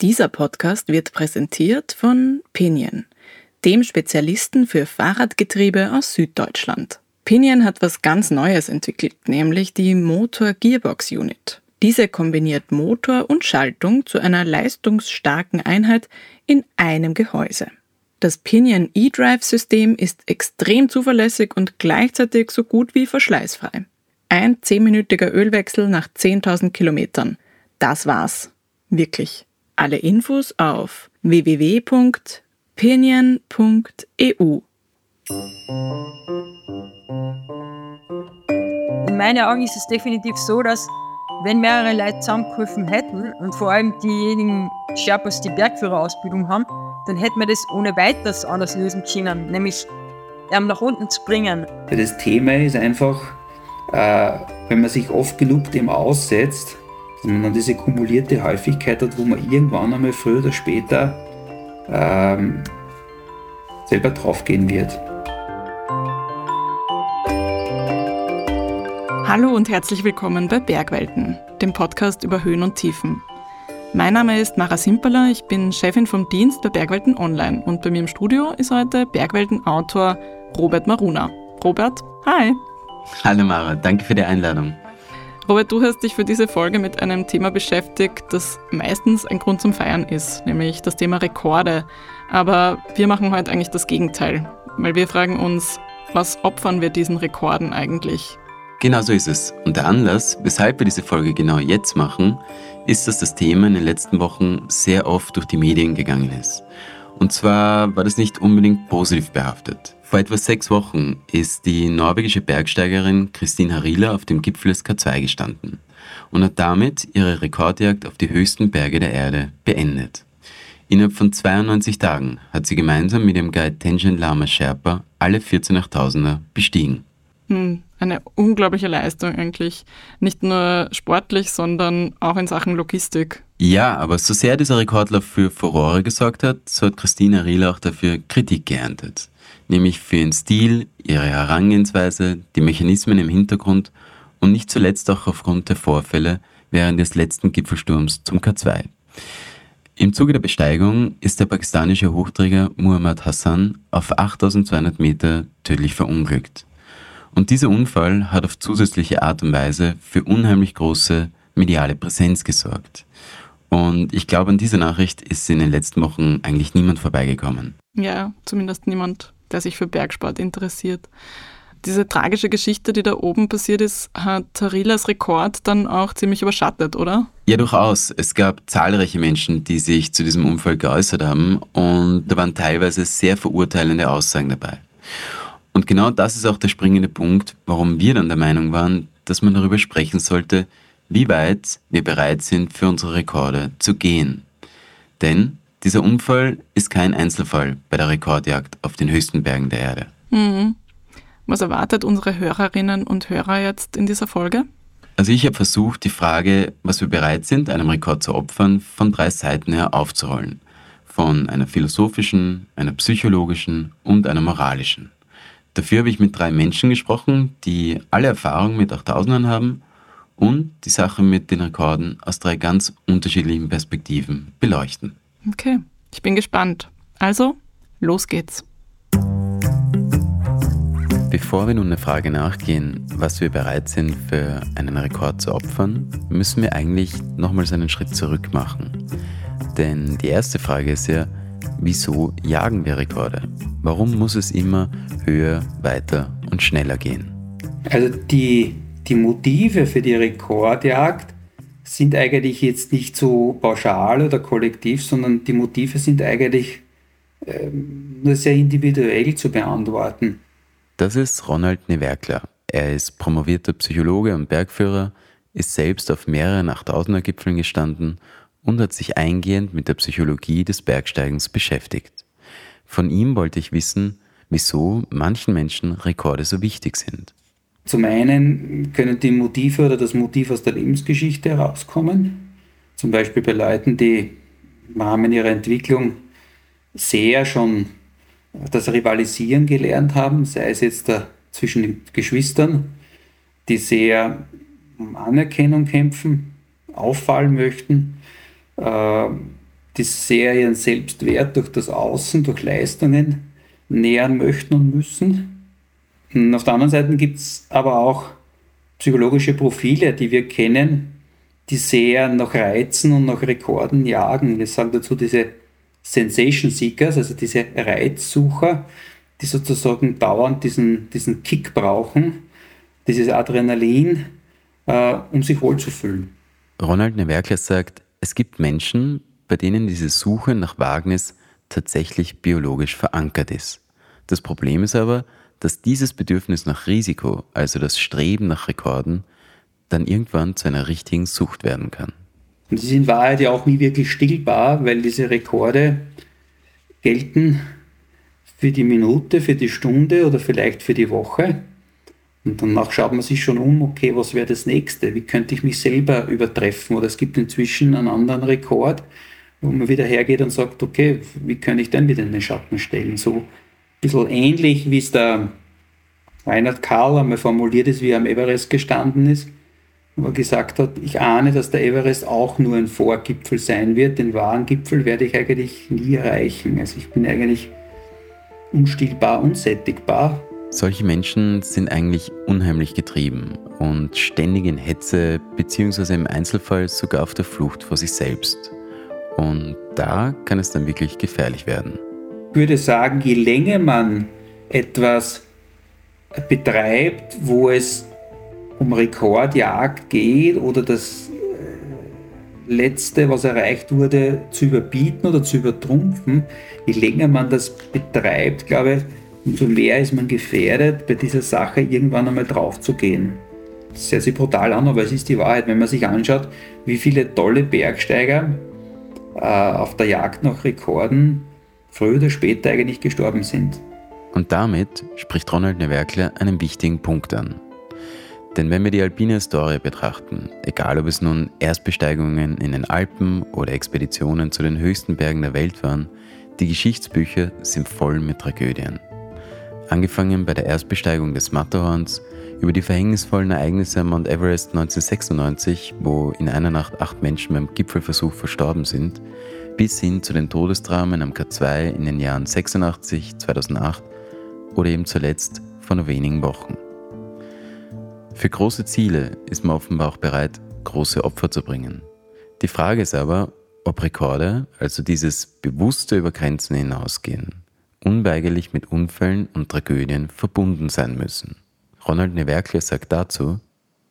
Dieser Podcast wird präsentiert von Pinion, dem Spezialisten für Fahrradgetriebe aus Süddeutschland. Pinion hat was ganz Neues entwickelt, nämlich die Motor Gearbox Unit. Diese kombiniert Motor und Schaltung zu einer leistungsstarken Einheit in einem Gehäuse. Das Pinion eDrive-System ist extrem zuverlässig und gleichzeitig so gut wie verschleißfrei. Ein 10-minütiger Ölwechsel nach 10.000 Kilometern. Das war's. Wirklich. Alle Infos auf www.pinion.eu. In meinen Augen ist es definitiv so, dass wenn mehrere Leute zusammengeholfen hätten und vor allem diejenigen Sherpas, die Bergführerausbildung haben, dann hätten wir das ohne weiteres anders lösen können, nämlich ähm, nach unten zu bringen. Das Thema ist einfach, äh, wenn man sich oft genug dem aussetzt, dass man dann diese kumulierte Häufigkeit hat, wo man irgendwann einmal früher oder später ähm, selber draufgehen wird. Hallo und herzlich willkommen bei Bergwelten, dem Podcast über Höhen und Tiefen. Mein Name ist Mara Simperler, ich bin Chefin vom Dienst bei Bergwelten Online und bei mir im Studio ist heute Bergwelten-Autor Robert Maruna. Robert, hi! Hallo Mara, danke für die Einladung. Robert, du hast dich für diese Folge mit einem Thema beschäftigt, das meistens ein Grund zum Feiern ist, nämlich das Thema Rekorde. Aber wir machen heute eigentlich das Gegenteil, weil wir fragen uns, was opfern wir diesen Rekorden eigentlich? Genau so ist es. Und der Anlass, weshalb wir diese Folge genau jetzt machen, ist, dass das Thema in den letzten Wochen sehr oft durch die Medien gegangen ist. Und zwar war das nicht unbedingt positiv behaftet. Vor etwa sechs Wochen ist die norwegische Bergsteigerin Christine Harila auf dem Gipfel des K2 gestanden und hat damit ihre Rekordjagd auf die höchsten Berge der Erde beendet. Innerhalb von 92 Tagen hat sie gemeinsam mit ihrem Guide Tenjin Lama Sherpa alle 14 Achttausender bestiegen. Hm, eine unglaubliche Leistung eigentlich. Nicht nur sportlich, sondern auch in Sachen Logistik. Ja, aber so sehr dieser Rekordlauf für Furore gesorgt hat, so hat Christina Riel auch dafür Kritik geerntet. Nämlich für ihren Stil, ihre Herangehensweise, die Mechanismen im Hintergrund und nicht zuletzt auch aufgrund der Vorfälle während des letzten Gipfelsturms zum K2. Im Zuge der Besteigung ist der pakistanische Hochträger Muhammad Hassan auf 8200 Meter tödlich verunglückt. Und dieser Unfall hat auf zusätzliche Art und Weise für unheimlich große mediale Präsenz gesorgt. Und ich glaube, an dieser Nachricht ist in den letzten Wochen eigentlich niemand vorbeigekommen. Ja, zumindest niemand, der sich für Bergsport interessiert. Diese tragische Geschichte, die da oben passiert ist, hat Tarilas Rekord dann auch ziemlich überschattet, oder? Ja, durchaus. Es gab zahlreiche Menschen, die sich zu diesem Unfall geäußert haben und da waren teilweise sehr verurteilende Aussagen dabei. Und genau das ist auch der springende Punkt, warum wir dann der Meinung waren, dass man darüber sprechen sollte, wie weit wir bereit sind, für unsere Rekorde zu gehen. Denn dieser Unfall ist kein Einzelfall bei der Rekordjagd auf den höchsten Bergen der Erde. Mhm. Was erwartet unsere Hörerinnen und Hörer jetzt in dieser Folge? Also ich habe versucht, die Frage, was wir bereit sind, einem Rekord zu opfern, von drei Seiten her aufzurollen. Von einer philosophischen, einer psychologischen und einer moralischen. Dafür habe ich mit drei Menschen gesprochen, die alle Erfahrung mit 8000ern haben und die Sache mit den Rekorden aus drei ganz unterschiedlichen Perspektiven beleuchten. Okay, ich bin gespannt. Also, los geht's. Bevor wir nun der Frage nachgehen, was wir bereit sind für einen Rekord zu opfern, müssen wir eigentlich nochmals einen Schritt zurück machen. Denn die erste Frage ist ja, wieso jagen wir Rekorde? Warum muss es immer höher, weiter und schneller gehen? Also die, die Motive für die Rekordjagd sind eigentlich jetzt nicht so pauschal oder kollektiv, sondern die Motive sind eigentlich ähm, nur sehr individuell zu beantworten. Das ist Ronald Newerkler. Er ist promovierter Psychologe und Bergführer, ist selbst auf mehreren 8000er Gipfeln gestanden und hat sich eingehend mit der Psychologie des Bergsteigens beschäftigt. Von ihm wollte ich wissen, wieso manchen Menschen Rekorde so wichtig sind. Zum einen können die Motive oder das Motiv aus der Lebensgeschichte herauskommen. Zum Beispiel bei Leuten, die im Rahmen ihrer Entwicklung sehr schon das Rivalisieren gelernt haben, sei es jetzt zwischen den Geschwistern, die sehr um Anerkennung kämpfen, auffallen möchten, äh, die sehr ihren Selbstwert durch das Außen, durch Leistungen nähern möchten und müssen. Und auf der anderen Seite gibt es aber auch psychologische Profile, die wir kennen, die sehr nach Reizen und nach Rekorden jagen. Wir sagen dazu diese Sensation Seekers, also diese Reizsucher, die sozusagen dauernd diesen, diesen Kick brauchen, dieses Adrenalin, äh, um sich wohlzufühlen. Ronald Newerkler sagt, es gibt Menschen, bei denen diese Suche nach Wagnis tatsächlich biologisch verankert ist. Das Problem ist aber, dass dieses Bedürfnis nach Risiko, also das Streben nach Rekorden, dann irgendwann zu einer richtigen Sucht werden kann. Und die sind in Wahrheit ja auch nie wirklich stillbar, weil diese Rekorde gelten für die Minute, für die Stunde oder vielleicht für die Woche. Und danach schaut man sich schon um, okay, was wäre das nächste? Wie könnte ich mich selber übertreffen? Oder es gibt inzwischen einen anderen Rekord, wo man wieder hergeht und sagt, okay, wie kann ich denn wieder in den Schatten stellen? So bisschen ähnlich, wie es der Reinhard Karl einmal formuliert ist, wie er am Everest gestanden ist, wo er gesagt hat, ich ahne, dass der Everest auch nur ein Vorgipfel sein wird. Den wahren Gipfel werde ich eigentlich nie erreichen. Also ich bin eigentlich unstillbar, unsättigbar. Solche Menschen sind eigentlich unheimlich getrieben und ständig in Hetze beziehungsweise im Einzelfall sogar auf der Flucht vor sich selbst. Und da kann es dann wirklich gefährlich werden. Ich würde sagen, je länger man etwas betreibt, wo es um Rekordjagd geht oder das äh, Letzte, was erreicht wurde, zu überbieten oder zu übertrumpfen, je länger man das betreibt, glaube ich, umso mehr ist man gefährdet, bei dieser Sache irgendwann einmal drauf zu gehen. Das hört sich brutal an, aber es ist die Wahrheit, wenn man sich anschaut, wie viele tolle Bergsteiger äh, auf der Jagd nach Rekorden früher oder später eigentlich gestorben sind. Und damit spricht Ronald Newerkler einen wichtigen Punkt an. Denn wenn wir die alpine Historie betrachten, egal ob es nun Erstbesteigungen in den Alpen oder Expeditionen zu den höchsten Bergen der Welt waren, die Geschichtsbücher sind voll mit Tragödien. Angefangen bei der Erstbesteigung des Matterhorns, über die verhängnisvollen Ereignisse am Mount Everest 1996, wo in einer Nacht acht Menschen beim Gipfelversuch verstorben sind, bis hin zu den Todesdramen am K2 in den Jahren 86, 2008 oder eben zuletzt vor nur wenigen Wochen. Für große Ziele ist man offenbar auch bereit, große Opfer zu bringen. Die Frage ist aber, ob Rekorde, also dieses bewusste über Grenzen hinausgehen, unweigerlich mit Unfällen und Tragödien verbunden sein müssen. Ronald Newerkle sagt dazu,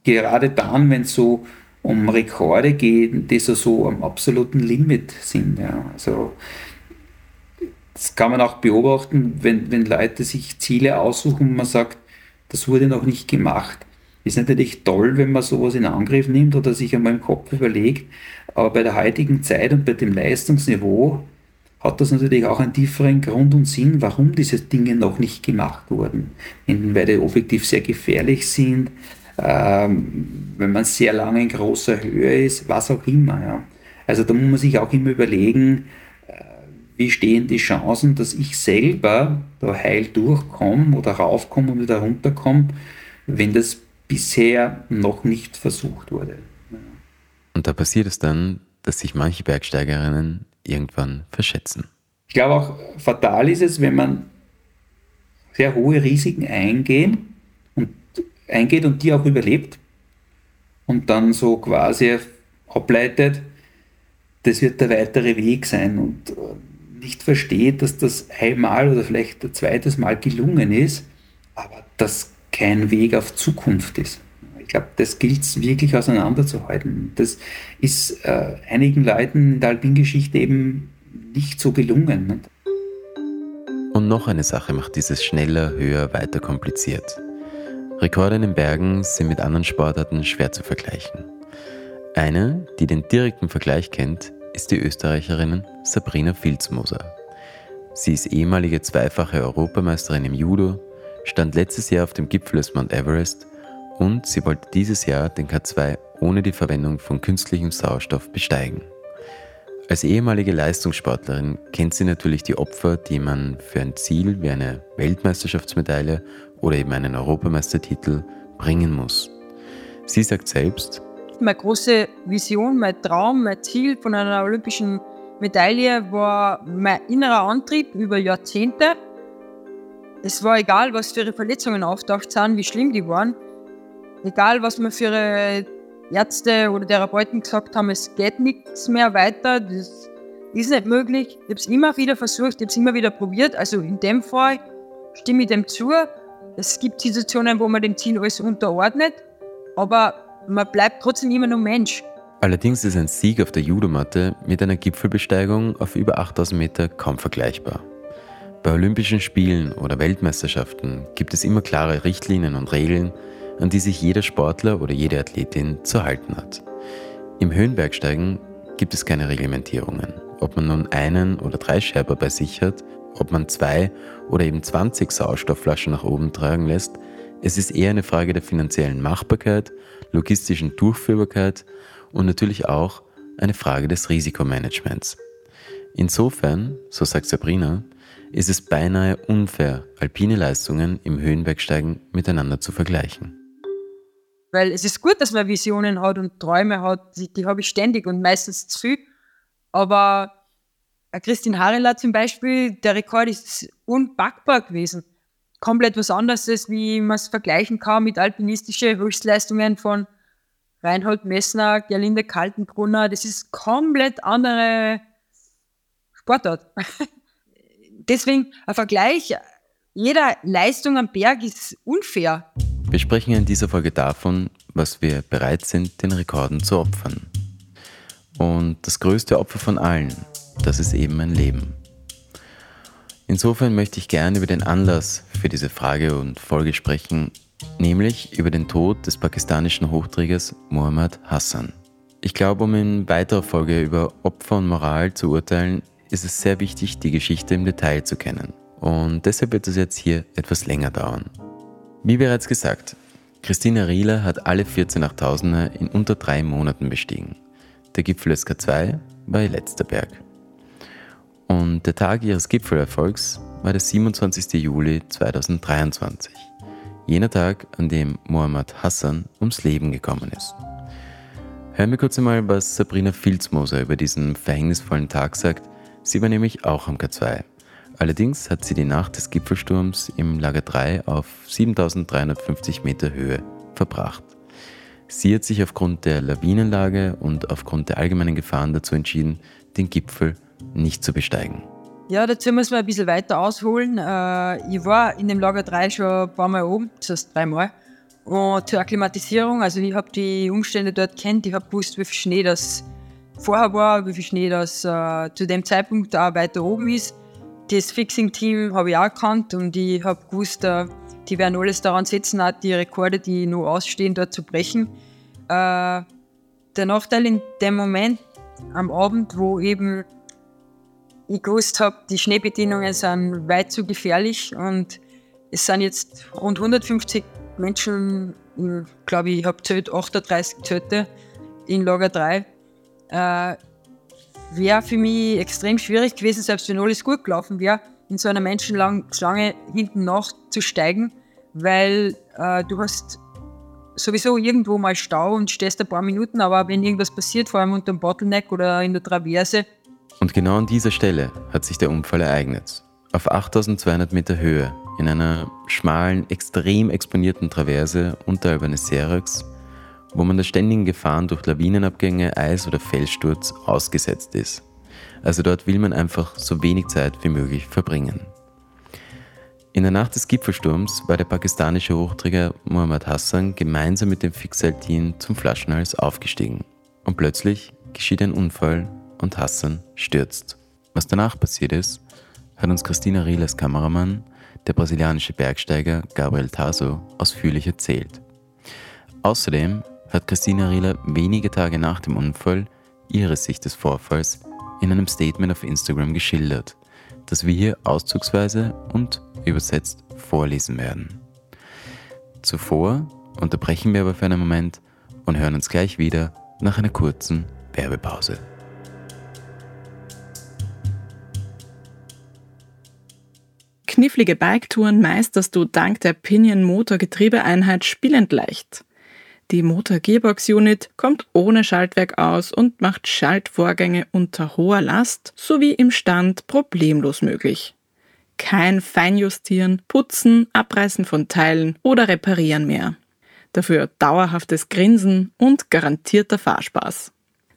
Gerade dann, wenn so um Rekorde geht, die so, so am absoluten Limit sind. Ja. Also, das kann man auch beobachten, wenn, wenn Leute sich Ziele aussuchen und man sagt, das wurde noch nicht gemacht. Ist natürlich toll, wenn man sowas in Angriff nimmt oder sich einmal im Kopf überlegt, aber bei der heutigen Zeit und bei dem Leistungsniveau hat das natürlich auch einen tieferen Grund und Sinn, warum diese Dinge noch nicht gemacht wurden. Weil die objektiv sehr gefährlich sind, ähm, wenn man sehr lange in großer Höhe ist, was auch immer. Ja. Also da muss man sich auch immer überlegen, äh, wie stehen die Chancen, dass ich selber da heil durchkomme oder raufkomme und wieder runterkomme, wenn das bisher noch nicht versucht wurde. Und da passiert es dann, dass sich manche Bergsteigerinnen irgendwann verschätzen. Ich glaube auch, fatal ist es, wenn man sehr hohe Risiken eingehen und eingeht und die auch überlebt und dann so quasi ableitet, das wird der weitere Weg sein und äh, nicht versteht, dass das einmal oder vielleicht ein zweites Mal gelungen ist, aber das kein Weg auf Zukunft ist. Ich glaube, das gilt es wirklich auseinanderzuhalten. Das ist äh, einigen Leuten in der Alpingeschichte eben nicht so gelungen. Und noch eine Sache macht dieses schneller, höher, weiter kompliziert. Rekorde in den Bergen sind mit anderen Sportarten schwer zu vergleichen. Eine, die den direkten Vergleich kennt, ist die Österreicherin Sabrina Filzmoser. Sie ist ehemalige zweifache Europameisterin im Judo, stand letztes Jahr auf dem Gipfel des Mount Everest und sie wollte dieses Jahr den K2 ohne die Verwendung von künstlichem Sauerstoff besteigen. Als ehemalige Leistungssportlerin kennt sie natürlich die Opfer, die man für ein Ziel wie eine Weltmeisterschaftsmedaille oder eben einen Europameistertitel bringen muss. Sie sagt selbst, meine große Vision, mein Traum, mein Ziel von einer olympischen Medaille war mein innerer Antrieb über Jahrzehnte. Es war egal, was für Verletzungen auftaucht sind, wie schlimm die waren. Egal, was mir für Ärzte oder Therapeuten gesagt haben, es geht nichts mehr weiter, das ist nicht möglich. Ich habe es immer wieder versucht, ich habe es immer wieder probiert. Also in dem Fall stimme ich dem zu. Es gibt Situationen, wo man dem Ziel alles unterordnet, aber man bleibt trotzdem immer nur Mensch. Allerdings ist ein Sieg auf der Judomatte mit einer Gipfelbesteigung auf über 8000 Meter kaum vergleichbar. Bei Olympischen Spielen oder Weltmeisterschaften gibt es immer klare Richtlinien und Regeln, an die sich jeder Sportler oder jede Athletin zu halten hat. Im Höhenbergsteigen gibt es keine Reglementierungen. Ob man nun einen oder drei Scherber bei sich hat, ob man zwei oder eben 20 Sauerstoffflaschen nach oben tragen lässt, es ist eher eine Frage der finanziellen Machbarkeit, logistischen Durchführbarkeit und natürlich auch eine Frage des Risikomanagements. Insofern, so sagt Sabrina, ist es beinahe unfair, alpine Leistungen im Höhenbergsteigen miteinander zu vergleichen. Weil es ist gut, dass man Visionen hat und Träume hat, die, die habe ich ständig und meistens zu viel. Aber Christine Harela zum Beispiel, der Rekord ist unpackbar gewesen. Komplett was anderes, wie man es vergleichen kann mit alpinistischen Höchstleistungen von Reinhold Messner, Gerlinde Kaltenbrunner. Das ist komplett andere Sportart. Deswegen ein Vergleich, jeder Leistung am Berg ist unfair. Wir sprechen in dieser Folge davon, was wir bereit sind, den Rekorden zu opfern. Und das größte Opfer von allen, das ist eben mein Leben. Insofern möchte ich gerne über den Anlass für diese Frage und Folge sprechen, nämlich über den Tod des pakistanischen Hochträgers Muhammad Hassan. Ich glaube, um in weiterer Folge über Opfer und Moral zu urteilen, ist es sehr wichtig, die Geschichte im Detail zu kennen. Und deshalb wird es jetzt hier etwas länger dauern. Wie bereits gesagt, Christina Rieler hat alle 14 Achttausender in unter drei Monaten bestiegen. Der Gipfel SK2 war ihr letzter Berg. Und der Tag ihres Gipfelerfolgs war der 27. Juli 2023. Jener Tag, an dem Mohammad Hassan ums Leben gekommen ist. Hören wir kurz einmal, was Sabrina Filzmoser über diesen verhängnisvollen Tag sagt. Sie war nämlich auch am K2 Allerdings hat sie die Nacht des Gipfelsturms im Lager 3 auf 7350 Meter Höhe verbracht. Sie hat sich aufgrund der Lawinenlage und aufgrund der allgemeinen Gefahren dazu entschieden, den Gipfel nicht zu besteigen. Ja, dazu muss man ein bisschen weiter ausholen. Äh, ich war in dem Lager 3 schon ein paar Mal oben, das heißt dreimal. Und zur Akklimatisierung, also ich habe die Umstände dort kennt, ich habe gewusst, wie viel Schnee das vorher war, wie viel Schnee das äh, zu dem Zeitpunkt auch weiter oben ist. Das Fixing-Team habe ich auch gekannt und ich habe gewusst, äh, die werden alles daran setzen, auch die Rekorde, die noch ausstehen, dort zu brechen. Der Nachteil in dem Moment am Abend, wo eben ich gewusst habe, die Schneebedingungen sind weit zu gefährlich und es sind jetzt rund 150 Menschen, glaube ich, ich habe zählt 38 Töte in Lager 3 wäre für mich extrem schwierig gewesen, selbst wenn alles gut gelaufen wäre, in so einer Menschenschlange hinten nachzusteigen, weil äh, du hast sowieso irgendwo mal Stau und stehst ein paar Minuten, aber wenn irgendwas passiert, vor allem unter dem Bottleneck oder in der Traverse. Und genau an dieser Stelle hat sich der Unfall ereignet. Auf 8200 Meter Höhe, in einer schmalen, extrem exponierten Traverse unterhalb eines Seracs, wo man der ständigen Gefahren durch Lawinenabgänge, Eis oder Felssturz ausgesetzt ist. Also dort will man einfach so wenig Zeit wie möglich verbringen. In der Nacht des Gipfelsturms war der pakistanische Hochträger Muhammad Hassan gemeinsam mit dem Fixeil-Team zum Flaschenhals aufgestiegen. Und plötzlich geschieht ein Unfall und Hassan stürzt. Was danach passiert ist, hat uns Christina Rieles Kameramann, der brasilianische Bergsteiger Gabriel Tasso, ausführlich erzählt. Außerdem hat Christina Rieler wenige Tage nach dem Unfall ihre Sicht des Vorfalls in einem Statement auf Instagram geschildert, das wir hier auszugsweise und übersetzt vorlesen werden. Zuvor unterbrechen wir aber für einen Moment und hören uns gleich wieder nach einer kurzen Werbepause. Knifflige Biketouren meisterst du dank der Pinion-Motor-Getriebeeinheit spielend leicht. Die Motor Gearbox Unit kommt ohne Schaltwerk aus und macht Schaltvorgänge unter hoher Last sowie im Stand problemlos möglich. Kein Feinjustieren, Putzen, Abreißen von Teilen oder Reparieren mehr. Dafür dauerhaftes Grinsen und garantierter Fahrspaß.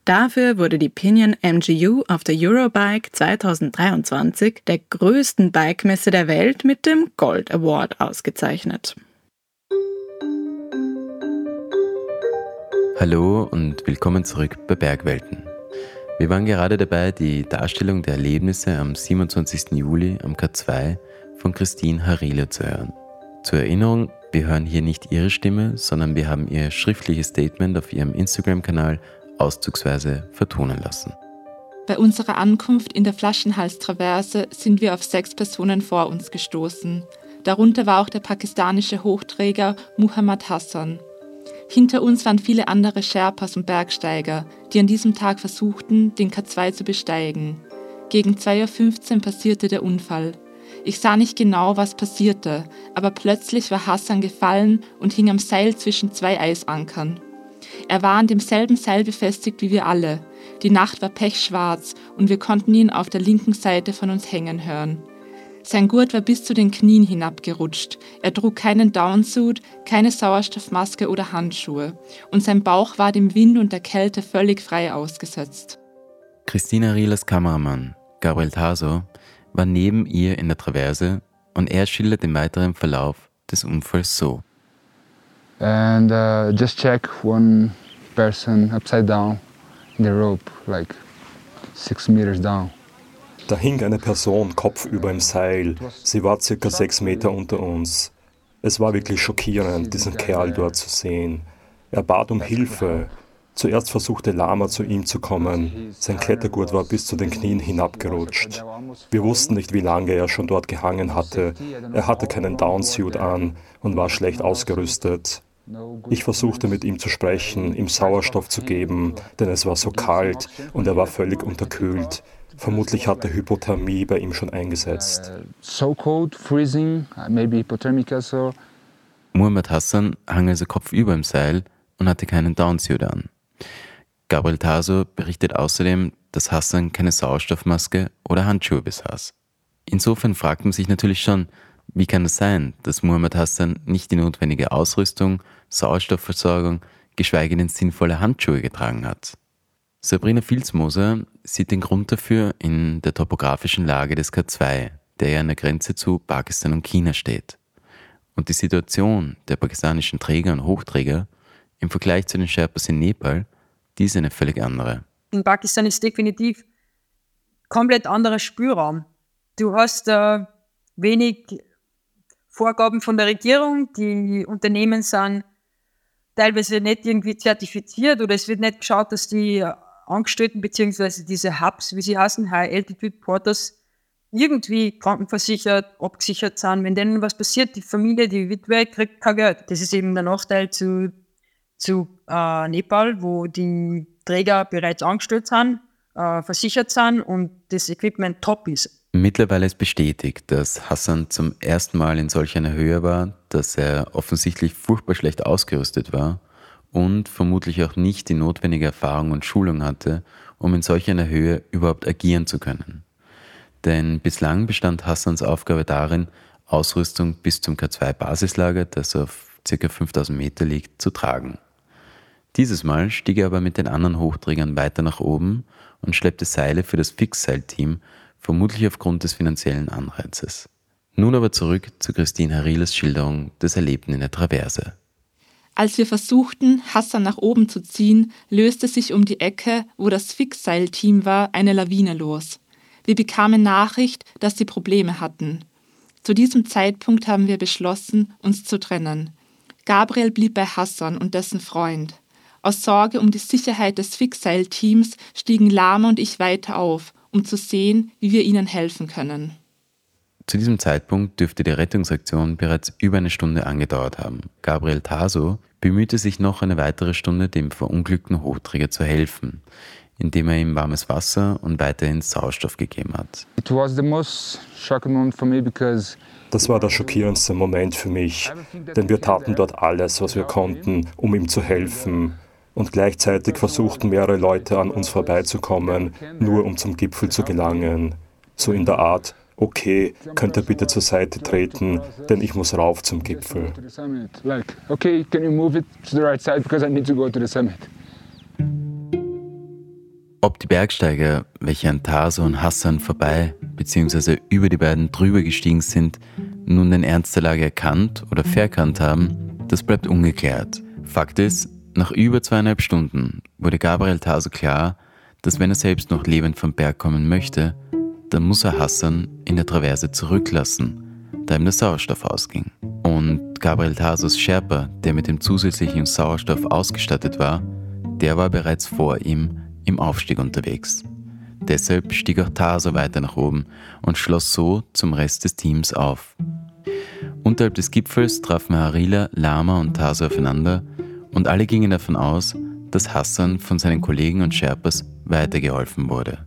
Dafür wurde die Pinion MGU auf der Eurobike 2023 der größten Bikemesse der Welt mit dem Gold Award ausgezeichnet. Hallo und willkommen zurück bei Bergwelten. Wir waren gerade dabei, die Darstellung der Erlebnisse am 27. Juli am K2 von Christine Harile zu hören. Zur Erinnerung, wir hören hier nicht ihre Stimme, sondern wir haben ihr schriftliches Statement auf ihrem Instagram-Kanal auszugsweise vertonen lassen. Bei unserer Ankunft in der Flaschenhalstraverse sind wir auf sechs Personen vor uns gestoßen. Darunter war auch der pakistanische Hochträger Muhammad Hassan. Hinter uns waren viele andere Sherpas und Bergsteiger, die an diesem Tag versuchten, den K2 zu besteigen. Gegen 2.15 Uhr passierte der Unfall. Ich sah nicht genau, was passierte, aber plötzlich war Hassan gefallen und hing am Seil zwischen zwei Eisankern. Er war an demselben Seil befestigt wie wir alle. Die Nacht war pechschwarz und wir konnten ihn auf der linken Seite von uns hängen hören. Sein Gurt war bis zu den Knien hinabgerutscht. Er trug keinen Downsuit, keine Sauerstoffmaske oder Handschuhe. Und sein Bauch war dem Wind und der Kälte völlig frei ausgesetzt. Christina Rielers Kameramann, Gabriel Taso, war neben ihr in der Traverse und er schildert den weiteren Verlauf des Unfalls so. And uh, just check one person upside down in the rope, like six meters down. Da hing eine Person kopfüber im Seil. Sie war circa sechs Meter unter uns. Es war wirklich schockierend, diesen Kerl dort zu sehen. Er bat um Hilfe. Zuerst versuchte Lama zu ihm zu kommen. Sein Klettergurt war bis zu den Knien hinabgerutscht. Wir wussten nicht, wie lange er schon dort gehangen hatte. Er hatte keinen Downsuit an und war schlecht ausgerüstet. Ich versuchte mit ihm zu sprechen, ihm Sauerstoff zu geben, denn es war so kalt und er war völlig unterkühlt. Vermutlich hatte Hypothermie bei ihm schon eingesetzt. Uh, so cold, freezing, uh, maybe hypothermic so. Muhammad Hassan hang also kopfüber im Seil und hatte keinen Downsuit an. Gabriel Taso berichtet außerdem, dass Hassan keine Sauerstoffmaske oder Handschuhe besaß. Insofern fragt man sich natürlich schon, wie kann es sein, dass Muhammad Hassan nicht die notwendige Ausrüstung, Sauerstoffversorgung, geschweige denn sinnvolle Handschuhe getragen hat? Sabrina Filzmoser sieht den Grund dafür in der topografischen Lage des K2, der ja an der Grenze zu Pakistan und China steht. Und die Situation der pakistanischen Träger und Hochträger im Vergleich zu den Sherpas in Nepal, die ist eine völlig andere. In Pakistan ist definitiv komplett anderer Spielraum. Du hast äh, wenig Vorgaben von der Regierung, die Unternehmen sind teilweise nicht irgendwie zertifiziert oder es wird nicht geschaut, dass die Angestellten beziehungsweise diese Hubs, wie sie heißen, High Altitude Porters, irgendwie krankenversichert, abgesichert sind. Wenn denen was passiert, die Familie, die Witwe kriegt kein Geld. Das ist eben der Nachteil zu, zu äh, Nepal, wo die Träger bereits angestellt sind, äh, versichert sind und das Equipment top ist. Mittlerweile ist bestätigt, dass Hassan zum ersten Mal in solch einer Höhe war, dass er offensichtlich furchtbar schlecht ausgerüstet war und vermutlich auch nicht die notwendige Erfahrung und Schulung hatte, um in solch einer Höhe überhaupt agieren zu können. Denn bislang bestand Hassans Aufgabe darin, Ausrüstung bis zum K2-Basislager, das auf ca. 5000 Meter liegt, zu tragen. Dieses Mal stieg er aber mit den anderen Hochträgern weiter nach oben und schleppte Seile für das Fixseilteam, vermutlich aufgrund des finanziellen Anreizes. Nun aber zurück zu Christine Hariles Schilderung des Erlebten in der Traverse. Als wir versuchten, Hassan nach oben zu ziehen, löste sich um die Ecke, wo das Fixseilteam war, eine Lawine los. Wir bekamen Nachricht, dass sie Probleme hatten. Zu diesem Zeitpunkt haben wir beschlossen, uns zu trennen. Gabriel blieb bei Hassan und dessen Freund. Aus Sorge um die Sicherheit des Fixseilteams stiegen Lama und ich weiter auf, um zu sehen, wie wir ihnen helfen können. Zu diesem Zeitpunkt dürfte die Rettungsaktion bereits über eine Stunde angedauert haben. Gabriel Taso bemühte sich noch eine weitere Stunde, dem verunglückten Hochträger zu helfen, indem er ihm warmes Wasser und weiterhin Sauerstoff gegeben hat. It was the most shocking moment for me because Das war der schockierendste Moment für mich, denn wir taten dort alles, was wir konnten, um ihm zu helfen. Und gleichzeitig versuchten mehrere Leute an uns vorbeizukommen, nur um zum Gipfel zu gelangen. So in der Art, okay, könnt ihr bitte zur Seite treten, denn ich muss rauf zum Gipfel. to the summit. Like, okay, can you move it to the right side because I need to go to the summit. Ob die Bergsteiger, welche an Taso und Hassan vorbei bzw. über die beiden drüber gestiegen sind, nun den Ernst der Lage erkannt oder verkannt haben, das bleibt ungeklärt. Fakt ist, nach über zweieinhalb Stunden wurde Gabriel Taso klar, dass wenn er selbst noch lebend vom Berg kommen möchte, dann muss er Hassan in der Traverse zurücklassen, da ihm der Sauerstoff ausging. Und Gabriel Tasos Sherpa, der mit dem zusätzlichen Sauerstoff ausgestattet war, der war bereits vor ihm im Aufstieg unterwegs. Deshalb stieg auch Taso weiter nach oben und schloss so zum Rest des Teams auf. Unterhalb des Gipfels trafen Harila, Lama und Taso aufeinander und alle gingen davon aus, dass Hassan von seinen Kollegen und Sherpas weitergeholfen wurde.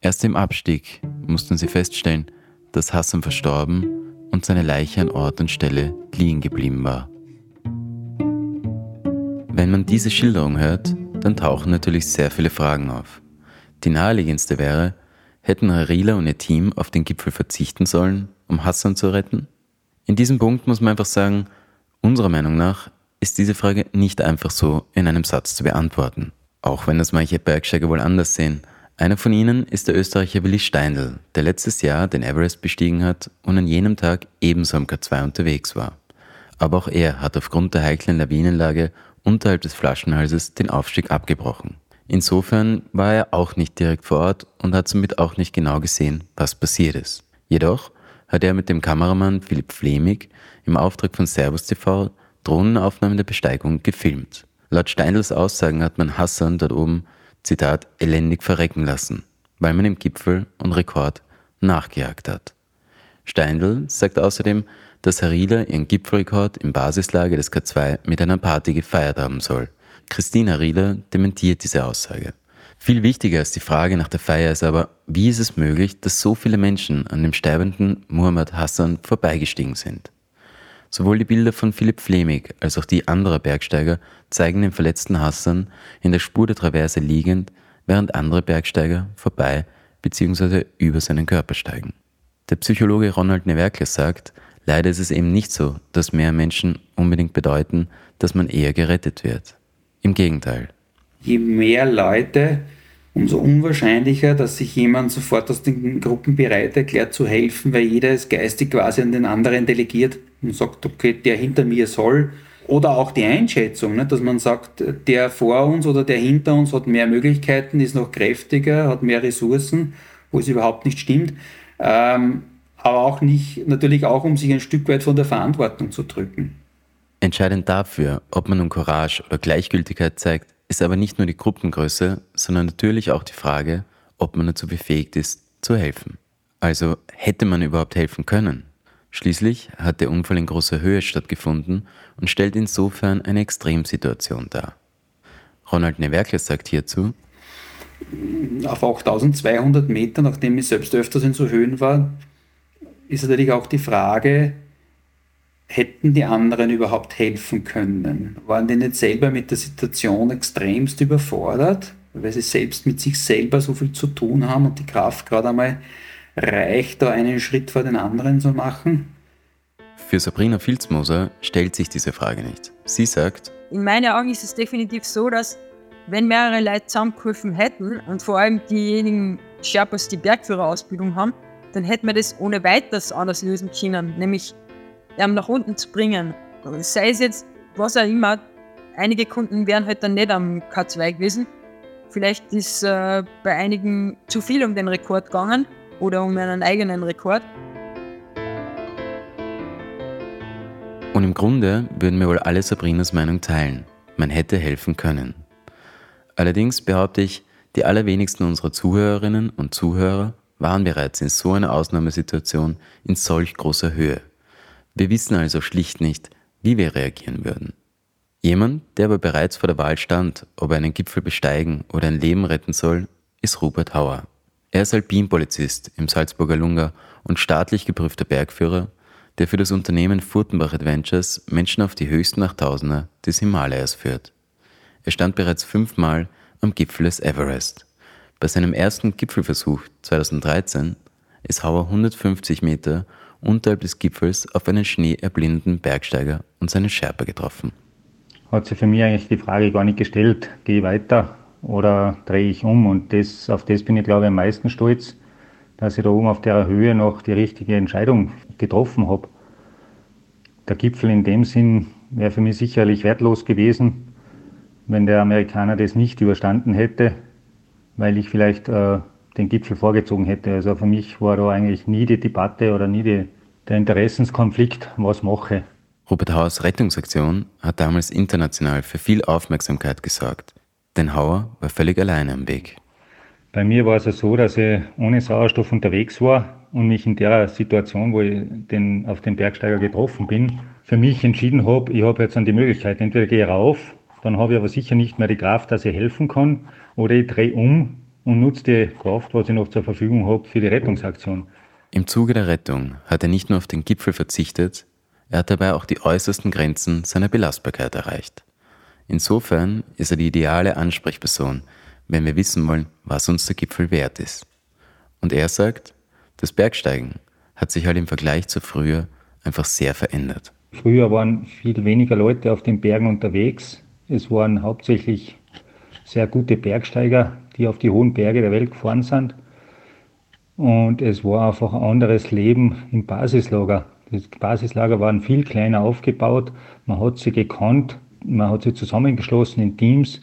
Erst im Abstieg mussten sie feststellen, dass Hassan verstorben und seine Leiche an Ort und Stelle liegen geblieben war. Wenn man diese Schilderung hört, dann tauchen natürlich sehr viele Fragen auf. Die naheliegendste wäre, hätten Harila und ihr Team auf den Gipfel verzichten sollen, um Hassan zu retten? In diesem Punkt muss man einfach sagen, unserer Meinung nach ist diese Frage nicht einfach so in einem Satz zu beantworten. Auch wenn das manche Bergsteiger wohl anders sehen. Einer von ihnen ist der Österreicher Willi Steindl, der letztes Jahr den Everest bestiegen hat und an jenem Tag ebenso am K2 unterwegs war. Aber auch er hat aufgrund der heiklen Lawinenlage unterhalb des Flaschenhalses den Aufstieg abgebrochen. Insofern war er auch nicht direkt vor Ort und hat somit auch nicht genau gesehen, was passiert ist. Jedoch hat er mit dem Kameramann Philipp Flemig im Auftrag von Servus TV Drohnenaufnahmen der Besteigung gefilmt. Laut Steindls Aussagen hat man Hassan dort oben, Zitat, elendig verrecken lassen, weil man im Gipfel und Rekord nachgejagt hat. Steindl sagt außerdem, dass Harila ihren Gipfelrekord im Basislager des K2 mit einer Party gefeiert haben soll. Christine Harila dementiert diese Aussage. Viel wichtiger als die Frage nach der Feier ist aber, wie ist es möglich, dass so viele Menschen an dem sterbenden Muhammad Hassan vorbeigestiegen sind? Sowohl die Bilder von Philipp Flemig als auch die anderer Bergsteiger zeigen den verletzten Hassan in der Spur der Traverse liegend, während andere Bergsteiger vorbei bzw. über seinen Körper steigen. Der Psychologe Ronald Newerkler sagt, leider ist es eben nicht so, dass mehr Menschen unbedingt bedeuten, dass man eher gerettet wird. Im Gegenteil. Je mehr Leute, umso unwahrscheinlicher, dass sich jemand sofort aus den Gruppen bereit erklärt zu helfen, weil jeder es geistig quasi an den anderen delegiert und sagt, okay, der hinter mir soll. Oder auch die Einschätzung, ne, dass man sagt, der vor uns oder der hinter uns hat mehr Möglichkeiten, ist noch kräftiger, hat mehr Ressourcen, wo es überhaupt nicht stimmt. Ähm, aber auch nicht, natürlich auch, um sich ein Stück weit von der Verantwortung zu drücken. Entscheidend dafür, ob man nun Courage oder Gleichgültigkeit zeigt, ist aber nicht nur die Gruppengröße, sondern natürlich auch die Frage, ob man dazu befähigt ist, zu helfen. Also hätte man überhaupt helfen können? Schließlich hat der Unfall in großer Höhe stattgefunden und stellt insofern eine Extremsituation dar. Ronald Newerkler sagt hierzu, auf 8200 Meter, nachdem ich selbst öfters in so Höhen war, ist natürlich auch die Frage, hätten die anderen überhaupt helfen können? Waren die nicht selber mit der Situation extremst überfordert, weil sie selbst mit sich selber so viel zu tun haben und die Kraft gerade einmal reicht, da einen Schritt vor den anderen zu machen? Für Sabrina Filzmoser stellt sich diese Frage nicht. Sie sagt, In meinen Augen ist es definitiv so, dass wenn mehrere Leute zusammengeholfen hätten und vor allem diejenigen Sherpas, die Bergführerausbildung haben, dann hätten wir das ohne weiteres anders lösen können, nämlich ähm, nach unten zu bringen. Sei es jetzt, was auch immer, einige Kunden wären halt dann nicht am K2 gewesen. Vielleicht ist äh, bei einigen zu viel um den Rekord gegangen oder um einen eigenen Rekord. und im Grunde würden wir wohl alle Sabrinas Meinung teilen. Man hätte helfen können. Allerdings behaupte ich, die allerwenigsten unserer Zuhörerinnen und Zuhörer waren bereits in so einer Ausnahmesituation in solch großer Höhe. Wir wissen also schlicht nicht, wie wir reagieren würden. Jemand, der aber bereits vor der Wahl stand, ob er einen Gipfel besteigen oder ein Leben retten soll, ist Rupert Hauer. Er ist Alpinpolizist im Salzburger Lunga und staatlich geprüfter Bergführer, der für das Unternehmen Furtenbach Adventures Menschen auf die höchsten Achttausender des Himalayas führt. Er stand bereits fünfmal am Gipfel des Everest. Bei seinem ersten Gipfelversuch 2013 ist Hauer 150 Meter unterhalb des Gipfels auf einen schneeerblindeten Bergsteiger und seinen Sherpa getroffen. Hat sich für mich eigentlich die Frage gar nicht gestellt, gehe weiter oder drehe ich um? Und das, auf das bin ich, glaube ich, am meisten stolz, dass ich da oben auf der Höhe noch die richtige Entscheidung getroffen habe. Der Gipfel in dem Sinn wäre für mich sicherlich wertlos gewesen, wenn der Amerikaner das nicht überstanden hätte, weil ich vielleicht äh, den Gipfel vorgezogen hätte. Also für mich war da eigentlich nie die Debatte oder nie die, der Interessenskonflikt, was mache. Robert Hauers Rettungsaktion hat damals international für viel Aufmerksamkeit gesorgt, denn Hauer war völlig alleine am Weg. Bei mir war es ja so, dass ich ohne Sauerstoff unterwegs war und mich in der Situation, wo ich den, auf den Bergsteiger getroffen bin, für mich entschieden habe, ich habe jetzt dann die Möglichkeit, entweder gehe ich rauf, dann habe ich aber sicher nicht mehr die Kraft, dass ich helfen kann, oder ich drehe um und nutze die Kraft, was ich noch zur Verfügung habe, für die Rettungsaktion. Im Zuge der Rettung hat er nicht nur auf den Gipfel verzichtet, er hat dabei auch die äußersten Grenzen seiner Belastbarkeit erreicht. Insofern ist er die ideale Ansprechperson, wenn wir wissen wollen, was uns der Gipfel wert ist. Und er sagt, das Bergsteigen hat sich halt im Vergleich zu früher einfach sehr verändert. Früher waren viel weniger Leute auf den Bergen unterwegs. Es waren hauptsächlich sehr gute Bergsteiger, die auf die hohen Berge der Welt gefahren sind. Und es war einfach ein anderes Leben im Basislager. Das Basislager waren viel kleiner aufgebaut. Man hat sie gekannt, man hat sie zusammengeschlossen in Teams.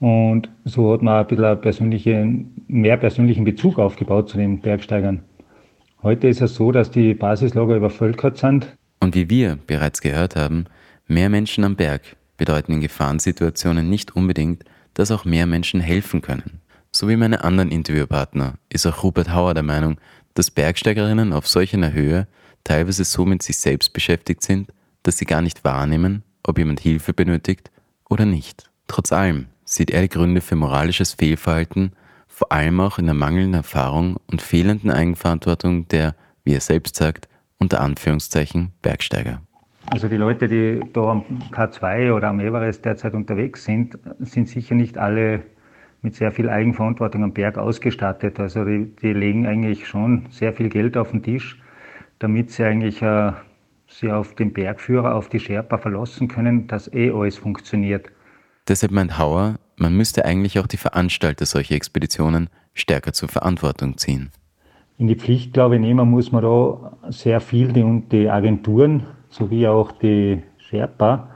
Und so hat man ein bisschen persönliche, mehr persönlichen Bezug aufgebaut zu den Bergsteigern. Heute ist es so, dass die Basislager übervölkert sind. Und wie wir bereits gehört haben, mehr Menschen am Berg bedeuten in Gefahrensituationen nicht unbedingt, dass auch mehr Menschen helfen können. So wie meine anderen Interviewpartner ist auch Rupert Hauer der Meinung, dass Bergsteigerinnen auf solch einer Höhe teilweise so mit sich selbst beschäftigt sind, dass sie gar nicht wahrnehmen, ob jemand Hilfe benötigt oder nicht. Trotz allem sieht er die Gründe für moralisches Fehlverhalten vor allem auch in der mangelnden Erfahrung und fehlenden Eigenverantwortung der, wie er selbst sagt, unter Anführungszeichen Bergsteiger. Also die Leute, die da am K2 oder am Everest derzeit unterwegs sind, sind sicher nicht alle mit sehr viel Eigenverantwortung am Berg ausgestattet. Also die, die legen eigentlich schon sehr viel Geld auf den Tisch, damit sie eigentlich äh, sie auf den Bergführer, auf die Sherpa verlassen können, dass eh alles funktioniert. Deshalb meint Hauer, man müsste eigentlich auch die Veranstalter solcher Expeditionen stärker zur Verantwortung ziehen. In die Pflicht, glaube ich, nehmen muss man da sehr viel die, die Agenturen sowie auch die Sherpa,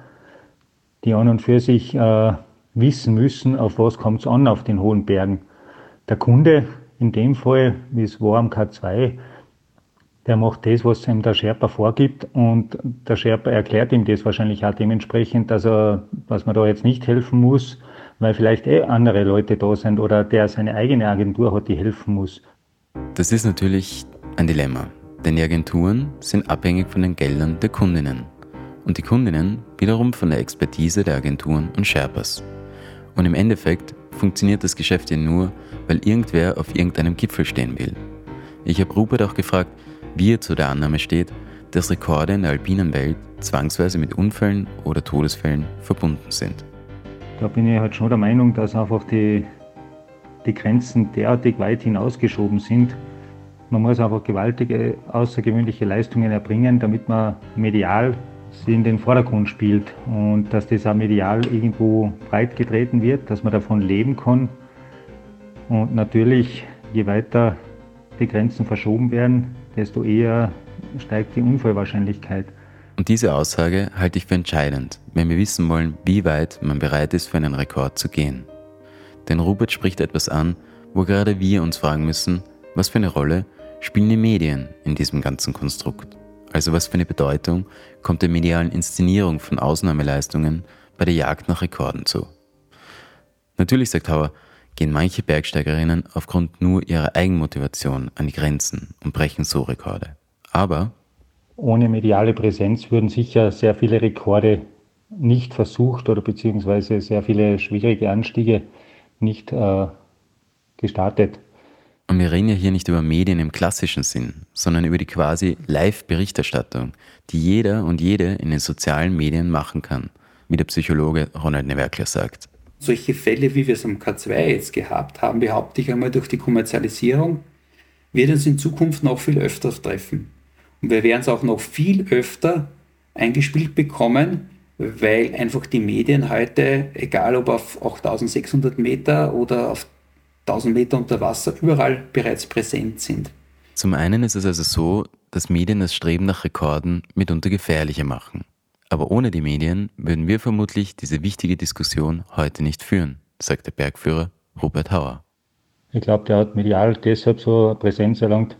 die an und für sich äh, wissen müssen, auf was kommt es an auf den hohen Bergen. Der Kunde, in dem Fall, wie es war am K2, der macht das, was ihm der Sherpa vorgibt und der Sherpa erklärt ihm das wahrscheinlich auch dementsprechend, dass er, dass man da jetzt nicht helfen muss, weil vielleicht eh andere Leute da sind oder der seine eigene Agentur hat, die helfen muss. Das ist natürlich ein Dilemma. Denn die Agenturen sind abhängig von den Geldern der Kundinnen und die Kundinnen wiederum von der Expertise der Agenturen und Sherpas. Und im Endeffekt funktioniert das Geschäft ja nur, weil irgendwer auf irgendeinem Gipfel stehen will. Ich habe Rupert auch gefragt, wie er zu der Annahme steht, dass Rekorde in der alpinen Welt zwangsweise mit Unfällen oder Todesfällen verbunden sind. Da bin ich halt schon der Meinung, dass einfach die, die Grenzen derartig weit hinausgeschoben sind, man muss einfach gewaltige, außergewöhnliche Leistungen erbringen, damit man medial sie in den Vordergrund spielt und dass das auch medial irgendwo breit getreten wird, dass man davon leben kann. Und natürlich, je weiter die Grenzen verschoben werden, desto eher steigt die Unfallwahrscheinlichkeit. Und diese Aussage halte ich für entscheidend, wenn wir wissen wollen, wie weit man bereit ist, für einen Rekord zu gehen. Denn Rupert spricht etwas an, wo gerade wir uns fragen müssen, was für eine Rolle spielen die Medien in diesem ganzen Konstrukt? Also was für eine Bedeutung kommt der medialen Inszenierung von Ausnahmeleistungen bei der Jagd nach Rekorden zu? Natürlich, sagt Hauer, gehen manche Bergsteigerinnen aufgrund nur ihrer Eigenmotivation an die Grenzen und brechen so Rekorde. Aber ohne mediale Präsenz würden sicher sehr viele Rekorde nicht versucht oder beziehungsweise sehr viele schwierige Anstiege nicht äh, gestartet. Und wir reden ja hier nicht über Medien im klassischen Sinn, sondern über die quasi Live-Berichterstattung, die jeder und jede in den sozialen Medien machen kann, wie der Psychologe Ronald Newerkler sagt. Solche Fälle, wie wir es am K2 jetzt gehabt haben, behaupte ich einmal durch die Kommerzialisierung, wird uns in Zukunft noch viel öfter treffen. Und wir werden es auch noch viel öfter eingespielt bekommen, weil einfach die Medien heute, egal ob auf 8600 Meter oder auf 1000 Meter unter Wasser überall bereits präsent sind. Zum einen ist es also so, dass Medien das Streben nach Rekorden mitunter gefährlicher machen. Aber ohne die Medien würden wir vermutlich diese wichtige Diskussion heute nicht führen, sagt der Bergführer Robert Hauer. Ich glaube, der hat medial deshalb so Präsenz erlangt,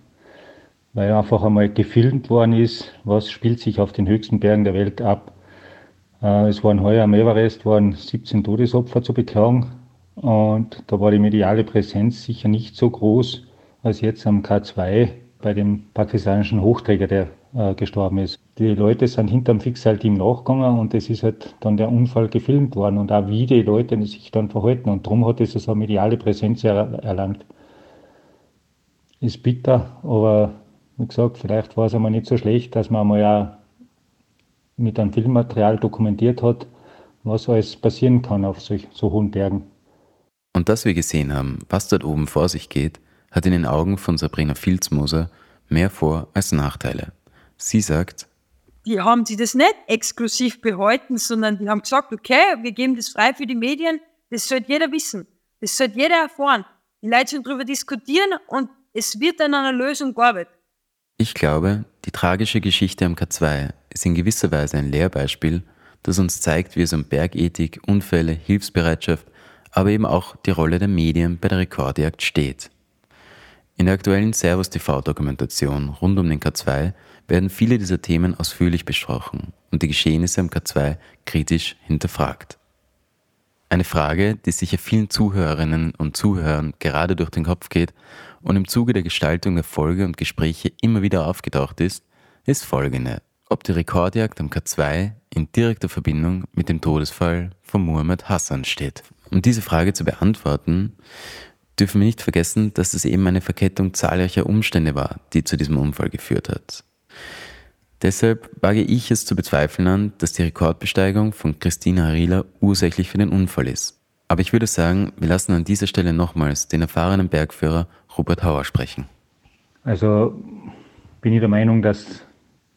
weil einfach einmal gefilmt worden ist, was spielt sich auf den höchsten Bergen der Welt ab. Äh, es waren heuer am Everest waren 17 Todesopfer zu beklagen. Und da war die mediale Präsenz sicher nicht so groß als jetzt am K2 bei dem pakistanischen Hochträger, der äh, gestorben ist. Die Leute sind hinterm Fixseilteam nachgegangen und es ist halt dann der Unfall gefilmt worden und auch wie die Leute sich dann verhalten. Und darum hat es so eine mediale Präsenz er erlangt. Ist bitter, aber wie gesagt, vielleicht war es einmal nicht so schlecht, dass man einmal ja mit einem Filmmaterial dokumentiert hat, was alles passieren kann auf solch, so hohen Bergen. Und dass wir gesehen haben, was dort oben vor sich geht, hat in den Augen von Sabrina Filzmoser mehr Vor- als Nachteile. Sie sagt, die haben sich das nicht exklusiv behalten, sondern die haben gesagt, okay, wir geben das frei für die Medien, das sollte jeder wissen, das sollte jeder erfahren. Die Leute sollen darüber diskutieren und es wird an einer Lösung gearbeitet. Ich glaube, die tragische Geschichte am K2 ist in gewisser Weise ein Lehrbeispiel, das uns zeigt, wie es um Bergethik, Unfälle, Hilfsbereitschaft aber eben auch die Rolle der Medien bei der Rekordjagd steht. In der aktuellen Servus TV-Dokumentation rund um den K2 werden viele dieser Themen ausführlich besprochen und die Geschehnisse am K2 kritisch hinterfragt. Eine Frage, die sicher vielen Zuhörerinnen und Zuhörern gerade durch den Kopf geht und im Zuge der Gestaltung der Folge und Gespräche immer wieder aufgetaucht ist, ist folgende. Ob die Rekordjagd am K2 in direkter Verbindung mit dem Todesfall von Muhammad Hassan steht. Um diese Frage zu beantworten, dürfen wir nicht vergessen, dass es eben eine Verkettung zahlreicher Umstände war, die zu diesem Unfall geführt hat. Deshalb wage ich es zu bezweifeln an, dass die Rekordbesteigung von Christina Harila ursächlich für den Unfall ist. Aber ich würde sagen, wir lassen an dieser Stelle nochmals den erfahrenen Bergführer Robert Hauer sprechen. Also bin ich der Meinung, dass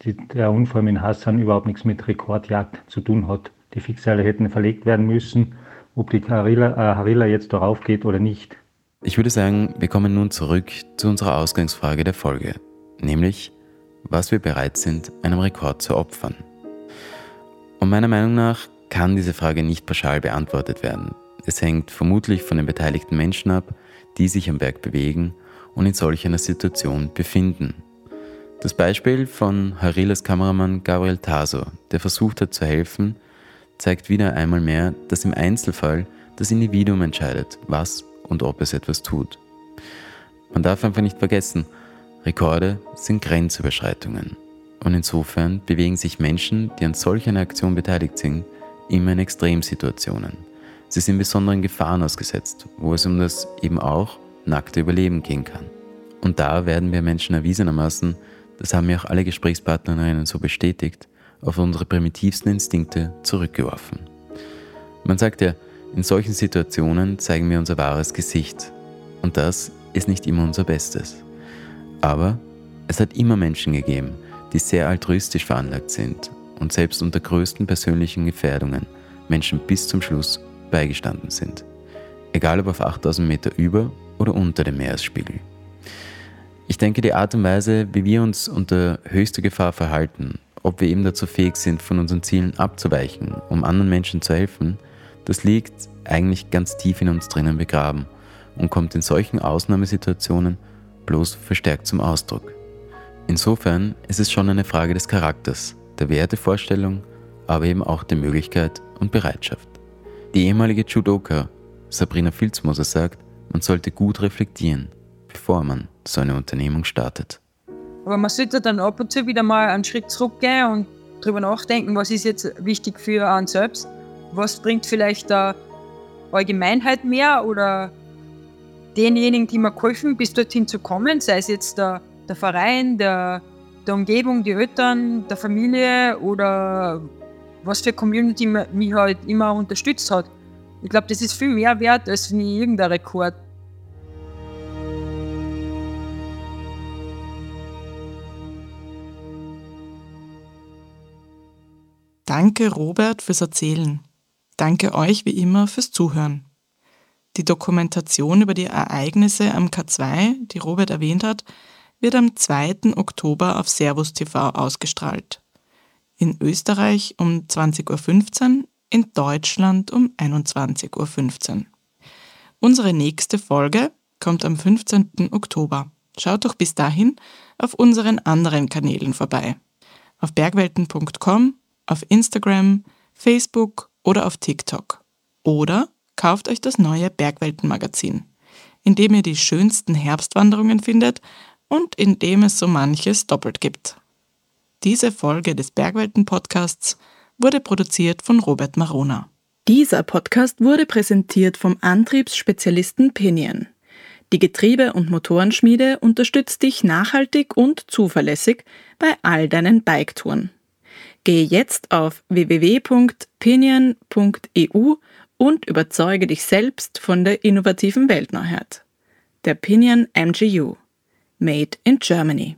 die, der Unfall mit Hassan überhaupt nichts mit Rekordjagd zu tun hat. Die Fixseile hätten verlegt werden müssen ob die Harilla, äh, Harilla jetzt darauf geht oder nicht. Ich würde sagen, wir kommen nun zurück zu unserer Ausgangsfrage der Folge, nämlich, was wir bereit sind, einem Rekord zu opfern. Und meiner Meinung nach kann diese Frage nicht pauschal beantwortet werden. Es hängt vermutlich von den beteiligten Menschen ab, die sich am Berg bewegen und in solch einer Situation befinden. Das Beispiel von Harilas Kameramann Gabriel Taso, der versucht hat zu helfen, zeigt wieder einmal mehr, dass im Einzelfall das Individuum entscheidet, was und ob es etwas tut. Man darf einfach nicht vergessen, Rekorde sind Grenzüberschreitungen. Und insofern bewegen sich Menschen, die an solch einer Aktion beteiligt sind, immer in Extremsituationen. Sie sind besonderen Gefahren ausgesetzt, wo es um das eben auch nackte Überleben gehen kann. Und da werden wir Menschen erwiesenermaßen, das haben mir auch alle Gesprächspartnerinnen so bestätigt, auf unsere primitivsten Instinkte zurückgeworfen. Man sagt ja, in solchen Situationen zeigen wir unser wahres Gesicht. Und das ist nicht immer unser Bestes. Aber es hat immer Menschen gegeben, die sehr altruistisch veranlagt sind und selbst unter größten persönlichen Gefährdungen Menschen bis zum Schluss beigestanden sind. Egal ob auf 8000 Meter über oder unter dem Meeresspiegel. Ich denke, die Art und Weise, wie wir uns unter höchster Gefahr verhalten ob wir eben dazu fähig sind, von unseren Zielen abzuweichen, um anderen Menschen zu helfen, das liegt eigentlich ganz tief in uns drinnen begraben und kommt in solchen Ausnahmesituationen bloß verstärkt zum Ausdruck. Insofern ist es schon eine Frage des Charakters, der Wertevorstellung, aber eben auch der Möglichkeit und Bereitschaft. Die ehemalige Judoka Sabrina Filzmoser sagt, man sollte gut reflektieren, bevor man so eine Unternehmung startet. Aber man sollte dann ab und zu wieder mal einen Schritt zurückgehen und drüber nachdenken, was ist jetzt wichtig für einen selbst, was bringt vielleicht der Allgemeinheit mehr oder denjenigen, die mir geholfen, bis dorthin zu kommen, sei es jetzt der, der Verein, der, der Umgebung, die Eltern, der Familie oder was für Community mich halt immer unterstützt hat. Ich glaube, das ist viel mehr wert als wie irgendein Rekord. Danke, Robert, fürs Erzählen. Danke euch wie immer fürs Zuhören. Die Dokumentation über die Ereignisse am K2, die Robert erwähnt hat, wird am 2. Oktober auf Servus TV ausgestrahlt. In Österreich um 20.15 Uhr, in Deutschland um 21.15 Uhr. Unsere nächste Folge kommt am 15. Oktober. Schaut doch bis dahin auf unseren anderen Kanälen vorbei. Auf bergwelten.com auf Instagram, Facebook oder auf TikTok. Oder kauft euch das neue Bergwelten-Magazin, in dem ihr die schönsten Herbstwanderungen findet und in dem es so manches doppelt gibt. Diese Folge des Bergwelten-Podcasts wurde produziert von Robert Marona. Dieser Podcast wurde präsentiert vom Antriebsspezialisten Pinion. Die Getriebe- und Motorenschmiede unterstützt dich nachhaltig und zuverlässig bei all deinen Biketouren. Gehe jetzt auf www.pinion.eu und überzeuge dich selbst von der innovativen Weltneuheit. Der Pinion MGU. Made in Germany.